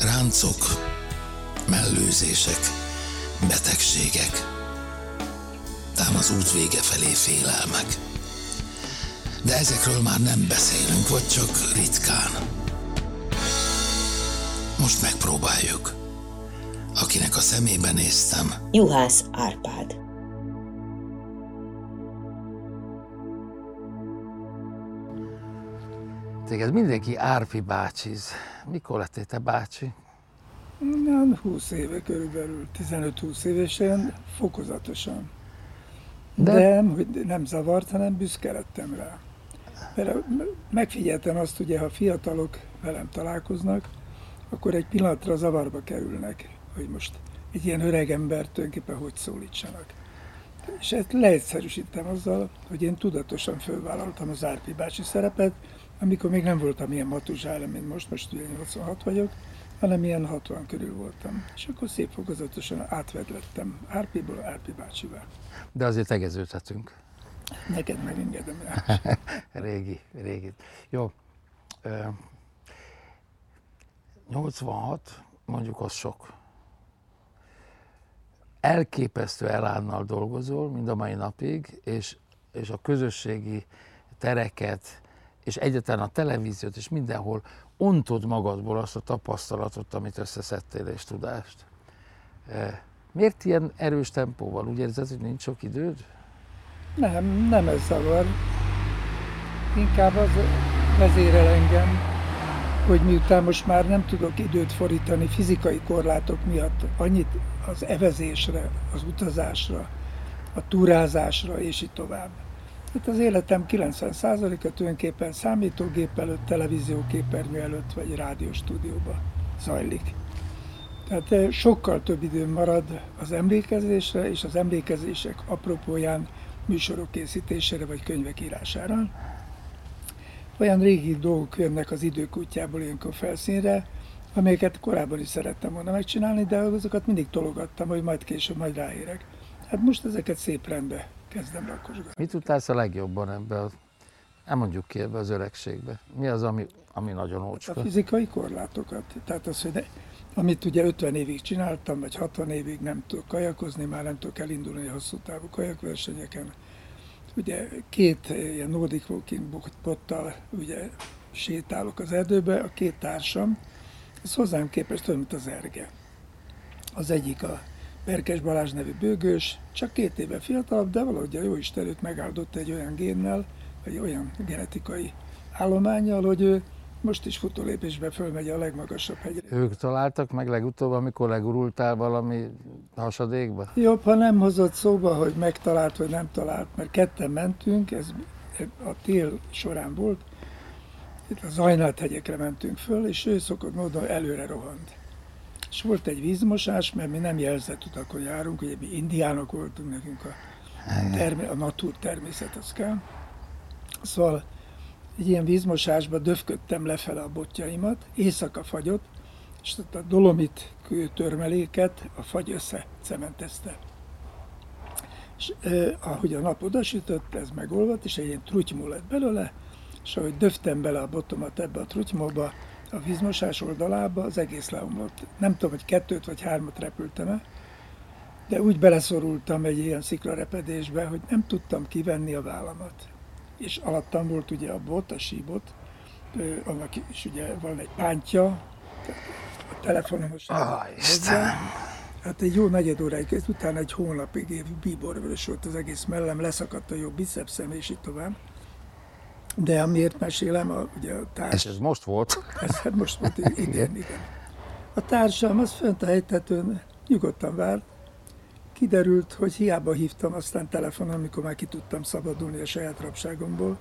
ráncok, mellőzések, betegségek, tám az út vége felé félelmek. De ezekről már nem beszélünk, vagy csak ritkán. Most megpróbáljuk. Akinek a szemébe néztem, Juhász Árpád. Téged mindenki Árpi bácsiz. Mikor lettél te bácsi? Nem 20 éve körülbelül, 15-20 évesen, fokozatosan. De- De nem, hogy nem zavart, hanem büszke lettem rá. Mert megfigyeltem azt, ugye, ha fiatalok velem találkoznak, akkor egy pillanatra zavarba kerülnek, hogy most egy ilyen öreg embert tulajdonképpen hogy szólítsanak. És ezt leegyszerűsítem azzal, hogy én tudatosan fölvállaltam az Árpi bácsi szerepet, amikor még nem voltam ilyen matuzsára, mint most, most ugye 86 vagyok, hanem ilyen 60 körül voltam. És akkor szép fokozatosan átvedlettem Árpiból Árpi bácsivá. De azért tegeződhetünk. Neked megengedem rá. Régi, régi. Jó. Ö, 86, mondjuk az sok. Elképesztő elánnal dolgozol mind a mai napig, és, és a közösségi tereket, és egyáltalán a televíziót, és mindenhol ontod magadból azt a tapasztalatot, amit összeszedtél, és tudást. Ö, Miért ilyen erős tempóval? Úgy érzed, hogy nincs sok időd? Nem, nem ez zavar. Inkább az vezérel engem, hogy miután most már nem tudok időt fordítani fizikai korlátok miatt annyit az evezésre, az utazásra, a túrázásra, és így tovább. Hát az életem 90%-a tulajdonképpen számítógép előtt, televízióképernyő előtt, vagy rádióstúdióban zajlik. Tehát eh, sokkal több időm marad az emlékezésre, és az emlékezések apropóján műsorok készítésére, vagy könyvek írására. Olyan régi dolgok jönnek az időkutyából ilyenkor felszínre, amelyeket korábban is szerettem volna megcsinálni, de azokat mindig tologattam, hogy majd később majd ráérek. Hát most ezeket szép rendbe kezdem rakosgatni. Mit tudtálsz a legjobban ebbe, a, nem mondjuk ki ebbe az öregségbe? Mi az, ami, ami nagyon A ócska? fizikai korlátokat. Tehát az, hogy ne, amit ugye 50 évig csináltam, vagy 60 évig nem tudok kajakozni, már nem tudok elindulni a hosszú távú kajakversenyeken. Ugye két ilyen Nordic Walking bot- bottal ugye sétálok az erdőbe, a két társam, az hozzám képest olyan, mint az erge. Az egyik a Berkes Balázs nevű bőgős, csak két éve fiatalabb, de valahogy a jóisten őt megáldott egy olyan génnel, vagy olyan genetikai állományjal, hogy ő most is futólépésbe fölmegy a legmagasabb hegyre. Ők találtak meg legutóbb, amikor legurultál valami hasadékba? Jobb, ha nem hozott szóba, hogy megtalált vagy nem talált, mert ketten mentünk, ez a tél során volt, itt a Zajnát hegyekre mentünk föl, és ő szokott módon előre rohant. És volt egy vízmosás, mert mi nem jelzett utakon járunk, ugye mi indiánok voltunk, nekünk a, termé- a natur természet az kell. Szóval egy ilyen vízmosásba döfködtem lefele a botjaimat, éjszaka fagyott, és a dolomit törmeléket a fagy összecementezte. És eh, ahogy a nap odasütött, ez megolvadt, és egy ilyen trutymó lett belőle, és ahogy döftem bele a botomat ebbe a trutymóba, a vízmosás oldalába, az egész leomlott. Nem tudom, hogy kettőt vagy hármat repültem-e, de úgy beleszorultam egy ilyen sziklarepedésbe, hogy nem tudtam kivenni a vállamat. És alattam volt ugye a bot, a síbot, annak is ugye van egy pántja, a telefonom most Ah, Istenem! Hát egy jó negyed óráig, utána egy hónapig bíborvörös volt az egész mellem, leszakadt a jobb bicepszem, és így tovább. De amiért mesélem, a, ugye a társ... És ez most volt? Ez hát most volt, igen, igen. A társam az fönt a hegytetőn nyugodtan várt. Kiderült, hogy hiába hívtam aztán telefonon, amikor már ki tudtam szabadulni a saját rabságomból.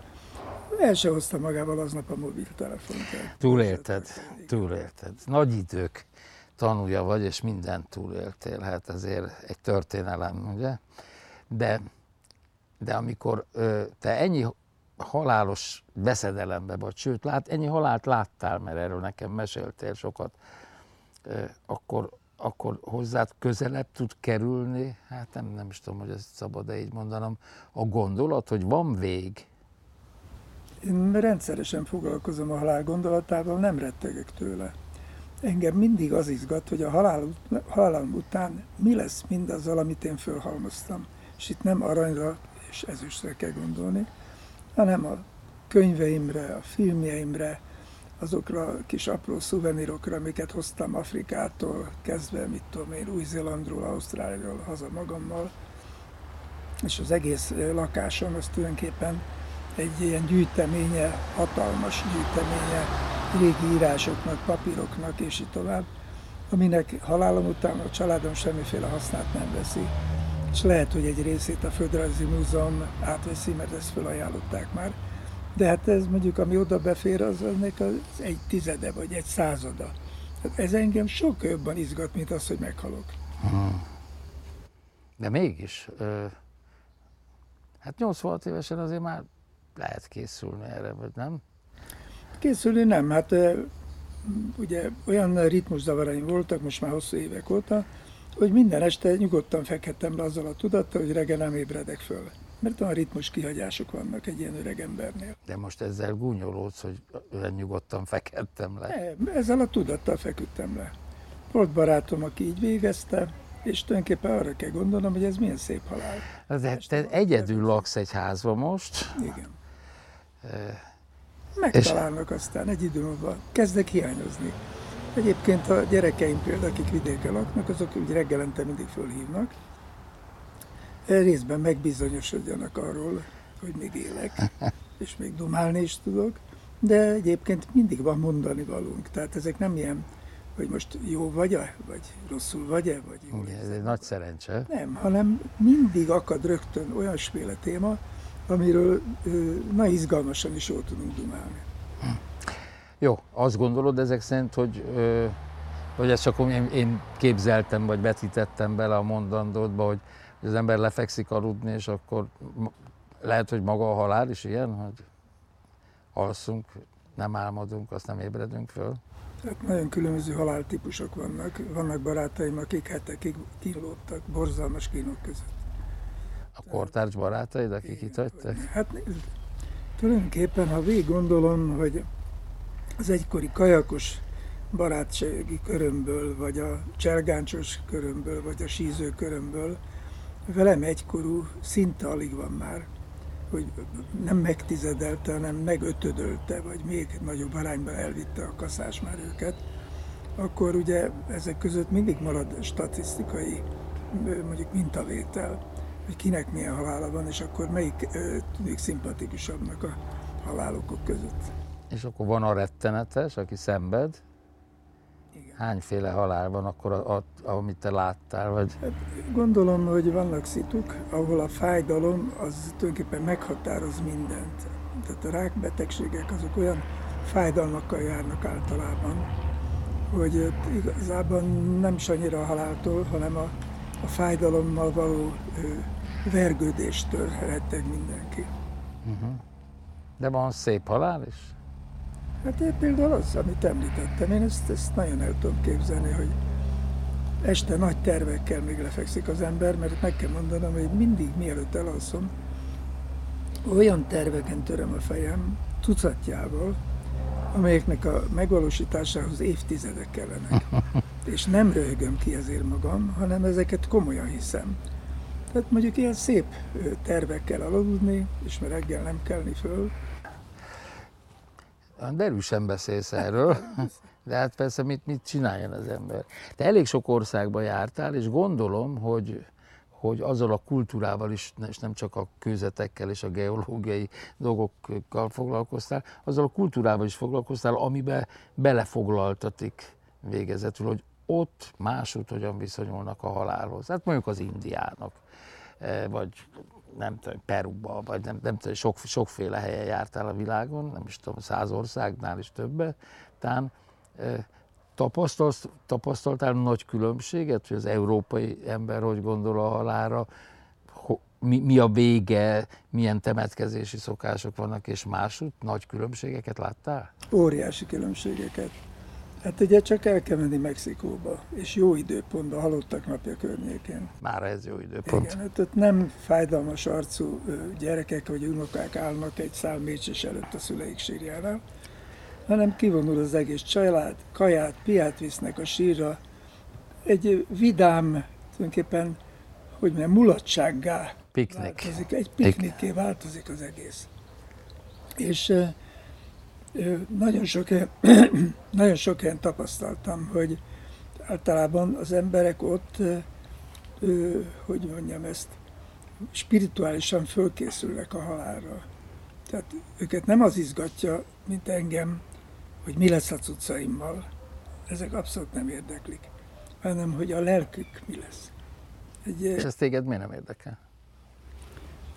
El se hozta magával aznap a mobiltelefont. Túlélted, túlélted. Nagy idők tanulja vagy, és mindent túléltél. Hát ezért egy történelem, ugye? De, de amikor ö, te ennyi halálos veszedelembe vagy, sőt, lát, ennyi halált láttál, mert erről nekem meséltél sokat, akkor, akkor hozzád közelebb tud kerülni, hát nem, nem is tudom, hogy ezt szabad-e így mondanom, a gondolat, hogy van vég. Én rendszeresen foglalkozom a halál gondolatával, nem rettegek tőle. Engem mindig az izgat, hogy a halál, halálom után mi lesz mindazzal, amit én fölhalmoztam. És itt nem aranyra és ezüstre kell gondolni, hanem a könyveimre, a filmjeimre, azokra a kis apró szuvenírokra, amiket hoztam Afrikától, kezdve, mit tudom én, Új-Zélandról, Ausztráliáról, haza magammal. És az egész lakásom az tulajdonképpen egy ilyen gyűjteménye, hatalmas gyűjteménye régi írásoknak, papíroknak, és így tovább, aminek halálom után a családom semmiféle hasznát nem veszi. És lehet, hogy egy részét a Földrajzi Múzeum átveszi, mert ezt felajánlották már. De hát ez mondjuk, ami oda befér, az ennek az egy tizede, vagy egy százada. Hát ez engem sokkal jobban izgat, mint az, hogy meghalok. De mégis, ö, hát 86 évesen azért már lehet készülni erre, vagy nem? Készülni nem, hát ugye olyan ritmuszavaraim voltak, most már hosszú évek óta, hogy minden este nyugodtan fekhettem le azzal a tudattal, hogy reggel nem ébredek föl. Mert olyan ritmus kihagyások vannak egy ilyen öreg embernél. De most ezzel gúnyolódsz, hogy olyan nyugodtan fekettem le. Nem, ezzel a tudattal feküdtem le. Volt barátom, aki így végezte, és tulajdonképpen arra kell gondolnom, hogy ez milyen szép halál. De te egyedül laksz egy házban most, Igen. Megtalálnak aztán egy idő múlva. Kezdek hiányozni. Egyébként a gyerekeim például, akik vidéken laknak, azok úgy reggelente mindig fölhívnak. Részben megbizonyosodjanak arról, hogy még élek, és még domálni is tudok. De egyébként mindig van mondani valunk. Tehát ezek nem ilyen, hogy most jó vagy-e, vagy rosszul vagy-e, vagy jó. Ugye, ez egy nagy szerencse. Nem, hanem mindig akad rögtön olyasféle téma, amiről na izgalmasan is jól tudunk dumálni. Jó, azt gondolod ezek szerint, hogy, hogy ezt csak én, én képzeltem, vagy vetítettem bele a mondandódba, hogy az ember lefekszik aludni, és akkor lehet, hogy maga a halál is ilyen, hogy alszunk, nem álmodunk, azt nem ébredünk föl. Tehát nagyon különböző haláltípusok vannak. Vannak barátaim, akik hetekig kínlódtak, borzalmas kínok között. A kortárs barátaid, akik itt hagytak? Hát nézd, tulajdonképpen, ha végig gondolom, hogy az egykori kajakos barátsági körömből, vagy a cselgáncsos körömből, vagy a síző körömből, velem egykorú szinte alig van már, hogy nem megtizedelte, hanem megötödölte, vagy még nagyobb arányban elvitte a kaszás már őket, akkor ugye ezek között mindig marad statisztikai mondjuk mintavétel, hogy kinek milyen halála van, és akkor melyik tűnik szimpatikusabbnak a halálokok között. És akkor van a rettenetes, aki szenved. Igen. Hányféle halál van akkor, a, a, amit te láttál? Vagy... Hát gondolom, hogy vannak szituk, ahol a fájdalom az tulajdonképpen meghatároz mindent. Tehát a rákbetegségek azok olyan fájdalmakkal járnak általában, hogy igazából nem is annyira a haláltól, hanem a, a fájdalommal való ö, vergődéstől retteg mindenki. De van szép halál is? Hát én például az, amit említettem, én ezt, ezt nagyon el tudom képzelni, hogy este nagy tervekkel még lefekszik az ember, mert meg kell mondanom, hogy mindig mielőtt elalszom, olyan terveken töröm a fejem, tucatjával, amelyeknek a megvalósításához évtizedek kellenek. És nem röhögöm ki ezért magam, hanem ezeket komolyan hiszem. Tehát mondjuk ilyen szép tervekkel aludni, és mert reggel nem kelni föl, Derűsen beszélsz erről, de hát persze mit, mit csináljon az ember. Te elég sok országba jártál, és gondolom, hogy, hogy azzal a kultúrával is, és nem csak a kőzetekkel és a geológiai dolgokkal foglalkoztál, azzal a kultúrával is foglalkoztál, amiben belefoglaltatik végezetül, hogy ott máshogy hogyan viszonyulnak a halálhoz. Hát mondjuk az indiának, vagy nem tudom, Peruba, vagy nem, nem tudom, sok, sokféle helyen jártál a világon, nem is tudom, száz országnál is többet, talán eh, tapasztalsz, tapasztaltál nagy különbséget, hogy az európai ember hogy gondol a halálra, ho- mi, mi a vége, milyen temetkezési szokások vannak, és másút nagy különbségeket láttál? óriási különbségeket. Hát ugye csak el kell menni Mexikóba, és jó időpontban, halottak napja környékén. Már ez jó időpont. Igen, hát ott nem fájdalmas arcú gyerekek vagy unokák állnak egy szál mécses előtt a szüleik sírjánál, hanem kivonul az egész család, kaját, piát visznek a sírra, egy vidám, tulajdonképpen, hogy mondjam, mulatsággá Piknik. változik, egy piknikké változik az egész. És nagyon sok, nagyon sok helyen tapasztaltam, hogy általában az emberek ott, hogy mondjam ezt, spirituálisan fölkészülnek a halálra. Tehát őket nem az izgatja, mint engem, hogy mi lesz a cuccaimmal. Ezek abszolút nem érdeklik, hanem hogy a lelkük mi lesz. Egy, És ez téged miért nem érdekel?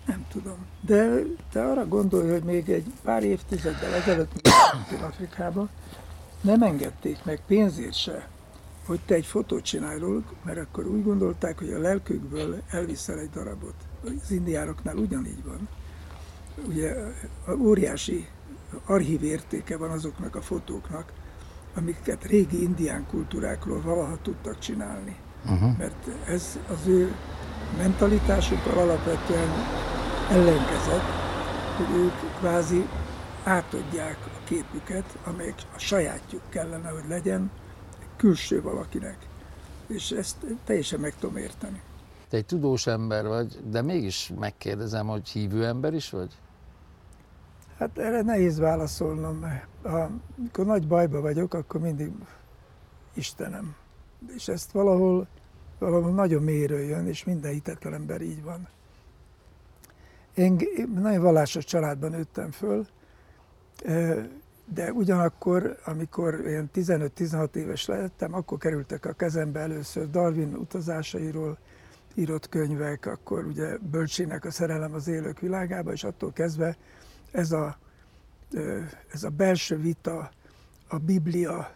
Nem tudom. De te arra gondolj, hogy még egy pár évtizeddel ezelőtt, Afrikában, nem engedték meg pénzért se, hogy te egy fotót csinálj róluk, mert akkor úgy gondolták, hogy a lelkükből elviszel egy darabot. Az indiároknál ugyanígy van. Ugye óriási archív értéke van azoknak a fotóknak, amiket régi indián kultúrákról valaha tudtak csinálni. Uh-huh. Mert ez az ő mentalitásukkal alapvetően ellenkezett, hogy ők kvázi átadják a képüket, amelyik a sajátjuk kellene, hogy legyen, külső valakinek. És ezt teljesen meg tudom érteni. Te egy tudós ember vagy, de mégis megkérdezem, hogy hívő ember is vagy? Hát erre nehéz válaszolnom, ha, amikor nagy bajba vagyok, akkor mindig Istenem. És ezt valahol, valahol nagyon mélyről jön, és minden hitetlen ember így van. Én nagyon vallásos családban nőttem föl, de ugyanakkor, amikor én 15-16 éves lettem, akkor kerültek a kezembe először Darwin utazásairól írott könyvek, akkor ugye Bölcsének a szerelem az élők világába, és attól kezdve ez a, ez a belső vita, a Biblia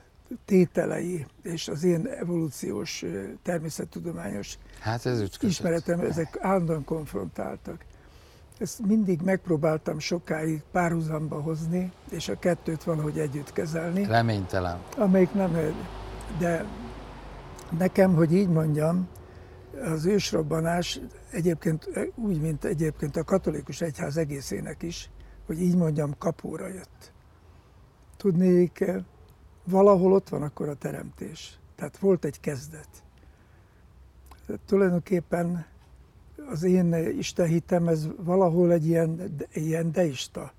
tételei és az én evolúciós, természettudományos Hát ez ütközött. ismeretem, ezek állandóan konfrontáltak. Ezt mindig megpróbáltam sokáig párhuzamba hozni, és a kettőt valahogy együtt kezelni, Reménytelen. amelyik nem, de nekem, hogy így mondjam, az ősrobbanás egyébként úgy, mint egyébként a katolikus egyház egészének is, hogy így mondjam, kapóra jött. Tudnék, valahol ott van akkor a teremtés. Tehát volt egy kezdet. Tulajdonképpen az én Isten hitem, ez valahol egy ilyen, ilyen deista.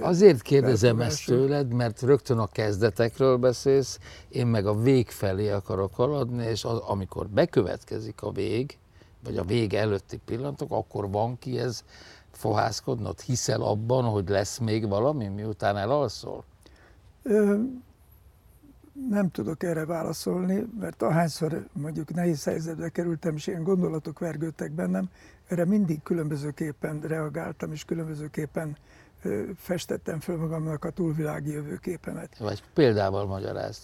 Azért kérdezem ezt tőled, mert rögtön a kezdetekről beszélsz, én meg a vég felé akarok haladni, és az, amikor bekövetkezik a vég, vagy a vég előtti pillanatok, akkor van ki ez fohászkodnod? Hiszel abban, hogy lesz még valami, miután elalszol? Nem tudok erre válaszolni, mert ahányszor mondjuk nehéz helyzetbe kerültem, és ilyen gondolatok vergődtek bennem, erre mindig különbözőképpen reagáltam, és különbözőképpen festettem föl magamnak a túlvilági jövőképemet. Vagy példával magyarázd.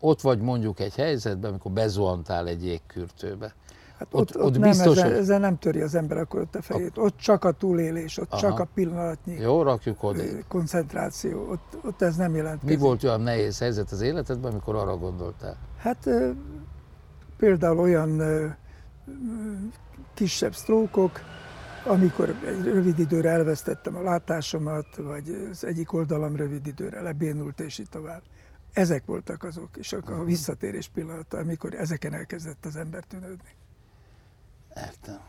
Ott vagy mondjuk egy helyzetben, amikor bezuhantál egy jégkürtőbe. Hát ott, ott, ott nem, biztos, ezzel, hogy... ezzel nem töri az ember akkor ott a fejét. Ott csak a túlélés, ott Aha. csak a pillanatnyi Jó, rakjuk oda. koncentráció. Ott, ott ez nem jelent. Mi volt olyan nehéz helyzet az életedben, amikor arra gondoltál? Hát például olyan kisebb sztrókok, amikor egy rövid időre elvesztettem a látásomat, vagy az egyik oldalam rövid időre lebénult, és így tovább. Ezek voltak azok, és a visszatérés pillanata, amikor ezeken elkezdett az ember tűnődni. Értem.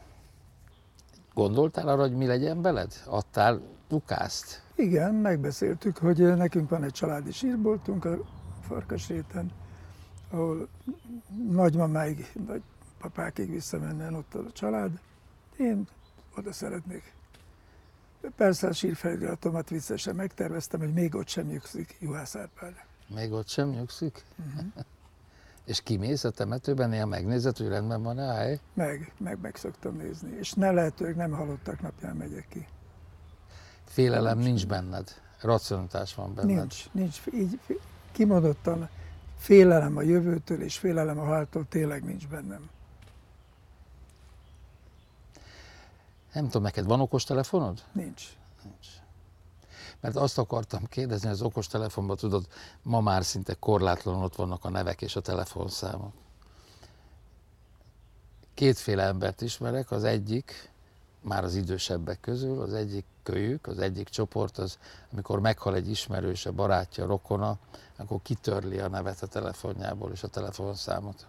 Gondoltál arra, hogy mi legyen veled? Adtál dukászt? Igen, megbeszéltük, hogy nekünk van egy családi sírboltunk a Farkasréten, ahol nagymamáig, vagy papákig visszamennen ott a család. Én oda szeretnék. Persze a sírfeliratomat viccesen megterveztem, hogy még ott sem nyugszik Juhász Árpád. Még ott sem nyugszik? Uh-huh. És kimész a temetőben, néha megnézed, hogy rendben van a hely? Meg, meg, meg szoktam nézni. És ne lehetőleg nem halottak napján megyek ki. Félelem nincs, nincs benned, racionalitás van benned. Nincs, nincs. Így kimondottan félelem a jövőtől és félelem a haláltól tényleg nincs bennem. Nem tudom, neked van okostelefonod? Nincs. Nincs. Mert azt akartam kérdezni, az okostelefonban tudod, ma már szinte korlátlanul ott vannak a nevek és a telefonszámok. Kétféle embert ismerek, az egyik, már az idősebbek közül, az egyik kölyük, az egyik csoport, az amikor meghal egy ismerőse, barátja, rokona, akkor kitörli a nevet a telefonjából és a telefonszámot.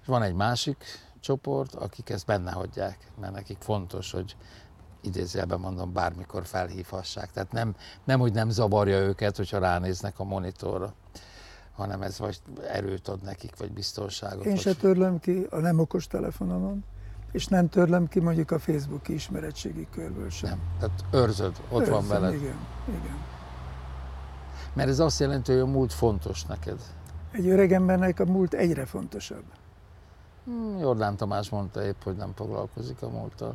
És van egy másik csoport, akik ezt benne hagyják, mert nekik fontos, hogy idézőjelben mondom, bármikor felhívhassák. Tehát nem, nem, hogy nem zavarja őket, hogyha ránéznek a monitorra, hanem ez vagy erőt ad nekik, vagy biztonságot. Én se törlöm ki a nem okos telefonomon, és nem törlöm ki mondjuk a Facebook ismeretségi körből sem. Nem, tehát őrzöd, ott Őrzöm, van veled. Igen, igen. Mert ez azt jelenti, hogy a múlt fontos neked. Egy öreg embernek a múlt egyre fontosabb. Hmm, Jordán Tamás mondta épp, hogy nem foglalkozik a múlttal.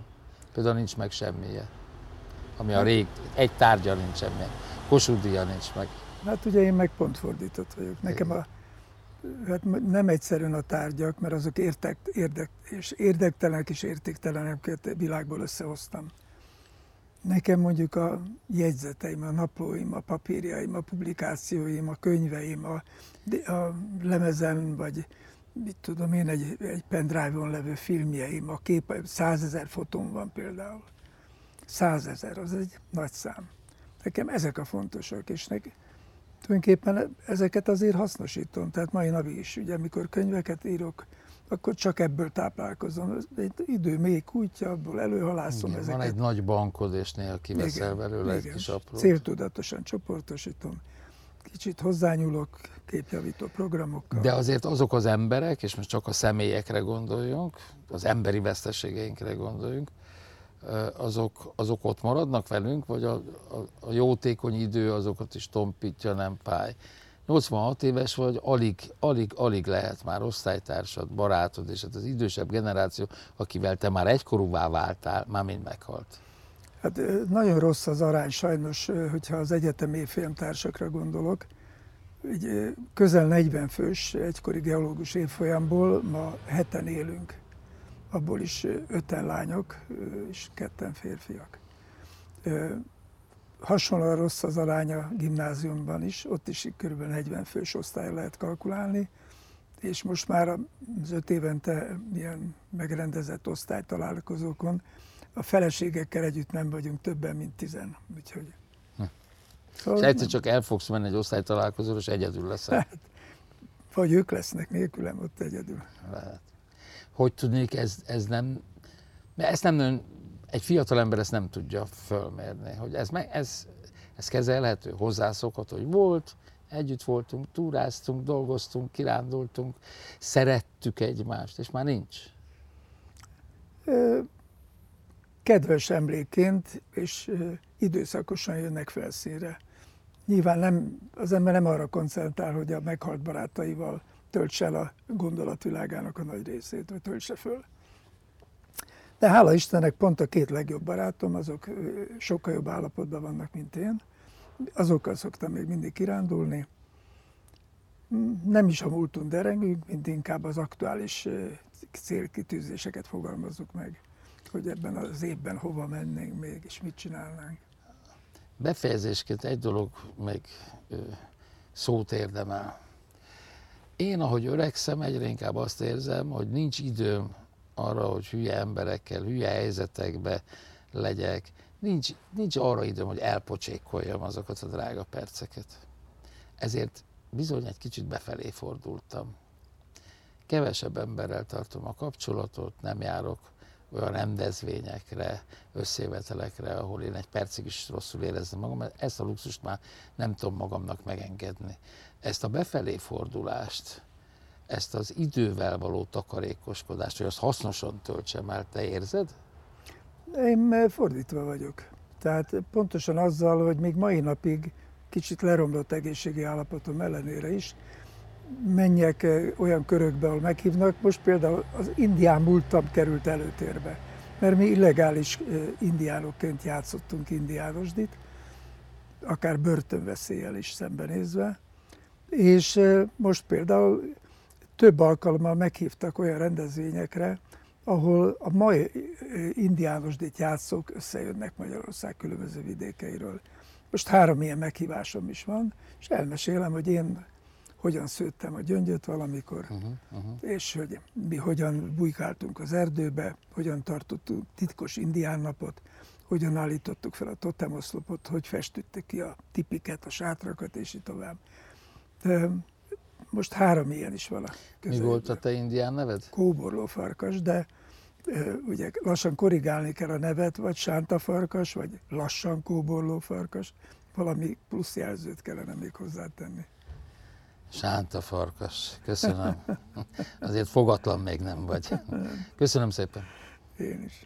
Például nincs meg semmije. Ami a rég, egy tárgya nincs semmije. Kossuth nincs meg. Hát ugye én meg pont fordított vagyok. Nekem a, hát nem egyszerűen a tárgyak, mert azok értek, érdek, és érdektelenek és értékteleneket világból összehoztam. Nekem mondjuk a jegyzeteim, a naplóim, a papírjaim, a publikációim, a könyveim, a, a lemezen, vagy mit tudom én, egy, egy pendrive-on levő filmjeim, a kép, százezer fotón van például. Százezer, az egy nagy szám. Nekem ezek a fontosak, és nek, tulajdonképpen ezeket azért hasznosítom. Tehát mai napig is, ugye, amikor könyveket írok, akkor csak ebből táplálkozom. Egy idő még kútja, abból előhalászom igen, ezeket. Van egy nagy bankod, és néha kiveszel igen, belőle igen. egy kis aprót. Céltudatosan csoportosítom. Kicsit hozzányúlok, képjavító programokkal. De azért azok az emberek, és most csak a személyekre gondoljunk, az emberi veszteségeinkre gondoljunk, azok, azok ott maradnak velünk, vagy a, a, a jótékony idő azokat is tompítja, nem fáj. 86 éves vagy, alig, alig, alig lehet már osztálytársad, barátod, és hát az idősebb generáció, akivel te már egykorúvá váltál, már mind meghalt. Hát nagyon rossz az arány sajnos, hogyha az egyetemi filmtársakra gondolok egy közel 40 fős egykori geológus évfolyamból ma heten élünk. Abból is öten lányok és ketten férfiak. Hasonlóan rossz az aránya gimnáziumban is, ott is kb. 40 fős osztály lehet kalkulálni, és most már az öt évente ilyen megrendezett osztálytalálkozókon a feleségekkel együtt nem vagyunk többen, mint tizen. Úgyhogy Szóval és egyszer csak el fogsz menni egy osztálytalálkozóra, és egyedül leszel. Hát, vagy ők lesznek nélkülem ott egyedül. Lehet. Hogy tudnék, ez, ez nem, mert ezt nem, egy fiatal ember ezt nem tudja fölmérni, hogy ez, ez, ez kezelhető, hozzászokhat, hogy volt, együtt voltunk, túráztunk, dolgoztunk, kirándultunk, szerettük egymást, és már nincs. Kedves emlékként, és időszakosan jönnek felszínre. Nyilván nem, az ember nem arra koncentrál, hogy a meghalt barátaival töltse el a gondolatvilágának a nagy részét, vagy töltse föl. De hála Istennek pont a két legjobb barátom, azok sokkal jobb állapotban vannak, mint én. Azokkal szoktam még mindig kirándulni. Nem is a múltunk derengünk, mint inkább az aktuális célkitűzéseket fogalmazzuk meg, hogy ebben az évben hova mennénk még, és mit csinálnánk. Befejezésként egy dolog még szót érdemel. Én, ahogy öregszem, egyre inkább azt érzem, hogy nincs időm arra, hogy hülye emberekkel, hülye helyzetekbe legyek. Nincs, nincs arra időm, hogy elpocsékoljam azokat a drága perceket. Ezért bizony egy kicsit befelé fordultam. Kevesebb emberrel tartom a kapcsolatot, nem járok olyan rendezvényekre, összevetelekre, ahol én egy percig is rosszul érezzem magam, mert ezt a luxust már nem tudom magamnak megengedni. Ezt a befelé fordulást, ezt az idővel való takarékoskodást, hogy azt hasznosan töltsem el, te érzed? Én fordítva vagyok. Tehát pontosan azzal, hogy még mai napig kicsit leromlott egészségi állapotom ellenére is, menjek olyan körökbe, ahol meghívnak. Most például az indián múltam került előtérbe, mert mi illegális indiánokként játszottunk indiánosdit, akár börtönveszéllyel is szembenézve, és most például több alkalommal meghívtak olyan rendezvényekre, ahol a mai indiánosdit játszók összejönnek Magyarország különböző vidékeiről. Most három ilyen meghívásom is van, és elmesélem, hogy én hogyan szőttem a gyöngyöt valamikor, uh-huh, uh-huh. és hogy mi hogyan bujkáltunk az erdőbe, hogyan tartottunk titkos indián napot, hogyan állítottuk fel a totemoszlopot, hogy festüttek ki a tipiket, a sátrakat, és így tovább. De most három ilyen is van a Mi volt a te indián neved? Kóborló farkas, de ugye lassan korrigálni kell a nevet, vagy sánta farkas, vagy lassan kóborló farkas, valami plusz jelzőt kellene még hozzátenni. Sánta farkas, köszönöm. Azért fogatlan még nem vagy. Köszönöm szépen. Én is.